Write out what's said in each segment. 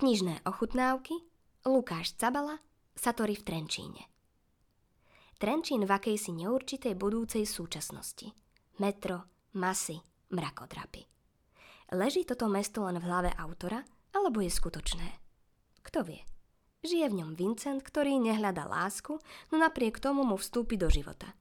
Knižné ochutnávky Lukáš Cabala Satori v Trenčíne Trenčín v akejsi neurčitej budúcej súčasnosti. Metro, masy, mrakodrapy. Leží toto mesto len v hlave autora, alebo je skutočné? Kto vie? Žije v ňom Vincent, ktorý nehľada lásku, no napriek tomu mu vstúpi do života.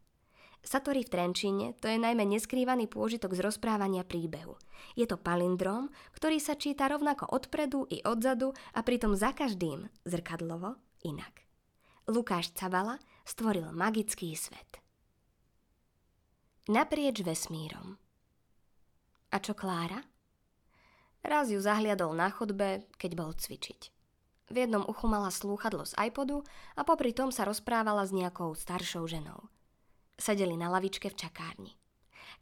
Satori v Trenčíne to je najmä neskrývaný pôžitok z rozprávania príbehu. Je to palindrom, ktorý sa číta rovnako odpredu i odzadu a pritom za každým zrkadlovo inak. Lukáš Cabala stvoril magický svet. Naprieč vesmírom. A čo Klára? Raz ju zahliadol na chodbe, keď bol cvičiť. V jednom uchu mala slúchadlo z iPodu a popri tom sa rozprávala s nejakou staršou ženou. Sedeli na lavičke v čakárni.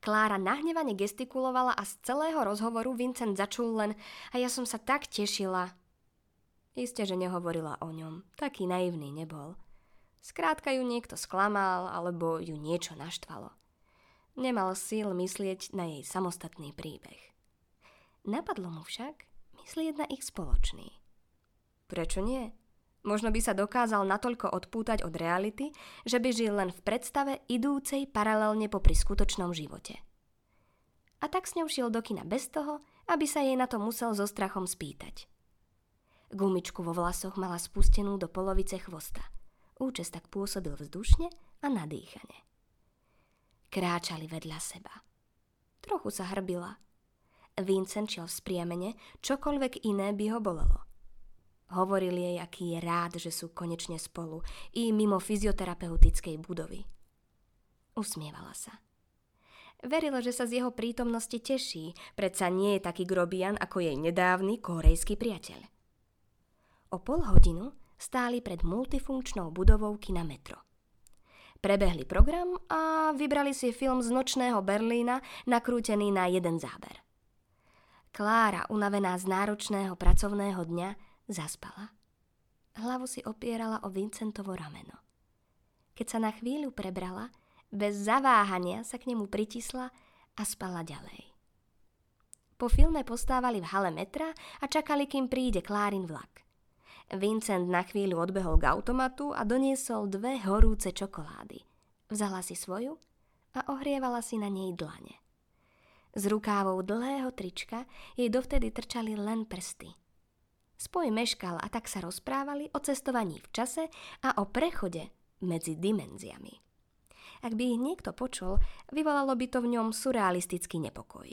Klára nahnevane gestikulovala a z celého rozhovoru Vincent začul len a ja som sa tak tešila. Isté, že nehovorila o ňom. Taký naivný nebol. Skrátka ju niekto sklamal alebo ju niečo naštvalo. Nemal síl myslieť na jej samostatný príbeh. Napadlo mu však myslieť na ich spoločný. Prečo nie? Možno by sa dokázal natoľko odpútať od reality, že by žil len v predstave idúcej paralelne popri skutočnom živote. A tak s ňou šiel do kina bez toho, aby sa jej na to musel so strachom spýtať. Gumičku vo vlasoch mala spustenú do polovice chvosta. Účes tak pôsobil vzdušne a nadýchane. Kráčali vedľa seba. Trochu sa hrbila – Vincent šiel v spriamene, čokoľvek iné by ho bolelo. Hovoril jej, aký je rád, že sú konečne spolu, i mimo fyzioterapeutickej budovy. Usmievala sa. Verilo, že sa z jeho prítomnosti teší, predsa nie je taký grobian ako jej nedávny korejský priateľ. O pol hodinu stáli pred multifunkčnou budovou kina Metro. Prebehli program a vybrali si film z nočného Berlína nakrútený na jeden záber. Klára, unavená z náročného pracovného dňa, zaspala. Hlavu si opierala o Vincentovo rameno. Keď sa na chvíľu prebrala, bez zaváhania sa k nemu pritisla a spala ďalej. Po filme postávali v hale metra a čakali, kým príde Klárin vlak. Vincent na chvíľu odbehol k automatu a doniesol dve horúce čokolády. Vzala si svoju a ohrievala si na nej dlane. Z rukávou dlhého trička jej dovtedy trčali len prsty. Spoj meškal a tak sa rozprávali o cestovaní v čase a o prechode medzi dimenziami. Ak by ich niekto počul, vyvolalo by to v ňom surrealistický nepokoj.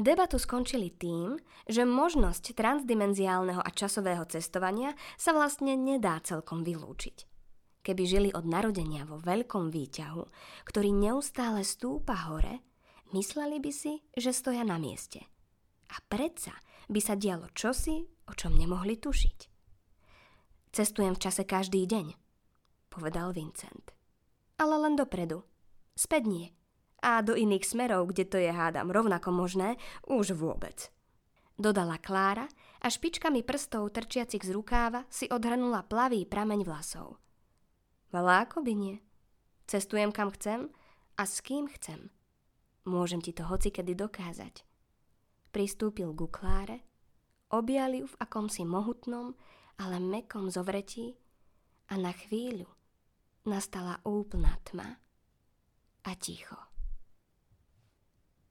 Debatu skončili tým, že možnosť transdimenziálneho a časového cestovania sa vlastne nedá celkom vylúčiť. Keby žili od narodenia vo veľkom výťahu, ktorý neustále stúpa hore, Mysleli by si, že stoja na mieste. A predsa by sa dialo čosi, o čom nemohli tušiť. Cestujem v čase každý deň, povedal Vincent. Ale len dopredu. Späť nie. A do iných smerov, kde to je hádam rovnako možné, už vôbec. Dodala Klára a špičkami prstov trčiacich z rukáva si odhrnula plavý prameň vlasov. Ale ako by nie? Cestujem kam chcem a s kým chcem. Môžem ti to hocikedy dokázať. Pristúpil ku Kláre, objal ju v akomsi mohutnom, ale mekom zovretí a na chvíľu nastala úplná tma a ticho.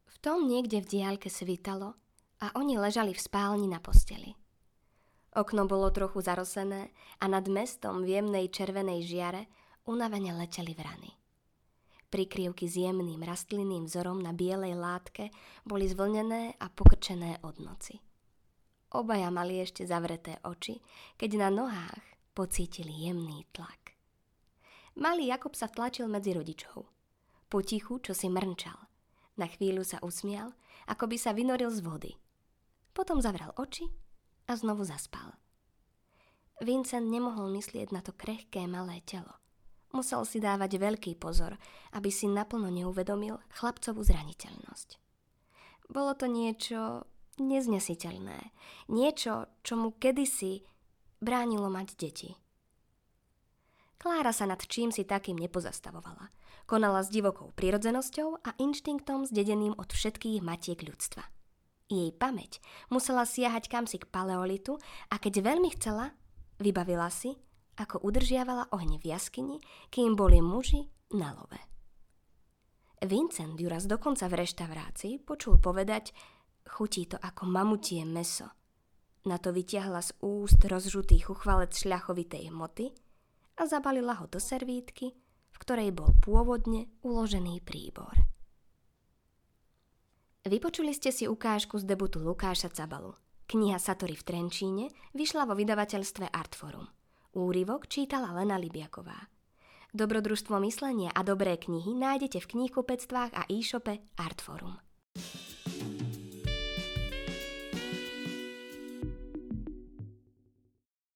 V tom niekde v diaľke svítalo a oni ležali v spálni na posteli. Okno bolo trochu zarosené a nad mestom v jemnej červenej žiare unavene leteli vrany. Prikryvky s jemným rastlinným vzorom na bielej látke boli zvlnené a pokrčené od noci. Obaja mali ešte zavreté oči, keď na nohách pocítili jemný tlak. Malý Jakob sa vtlačil medzi rodičov. Potichu, čo si mrnčal. Na chvíľu sa usmial, ako by sa vynoril z vody. Potom zavral oči a znovu zaspal. Vincent nemohol myslieť na to krehké malé telo – Musel si dávať veľký pozor, aby si naplno neuvedomil chlapcovú zraniteľnosť. Bolo to niečo neznesiteľné. Niečo, čo mu kedysi bránilo mať deti. Klára sa nad čím si takým nepozastavovala. Konala s divokou prirodzenosťou a inštinktom zdedeným od všetkých matiek ľudstva. Jej pamäť musela siahať kamsi k paleolitu a keď veľmi chcela, vybavila si, ako udržiavala ohne v jaskyni, kým boli muži na love. Vincent ju raz dokonca v reštaurácii počul povedať, chutí to ako mamutie meso. Na to vytiahla z úst rozžutý chuchvalec šľachovitej hmoty a zabalila ho do servítky, v ktorej bol pôvodne uložený príbor. Vypočuli ste si ukážku z debutu Lukáša Cabalu. Kniha Satory v Trenčíne vyšla vo vydavateľstve Artforum. Úryvok čítala Lena Libiaková. Dobrodružstvo myslenia a dobré knihy nájdete v knihkupectvách a e-shope Artforum.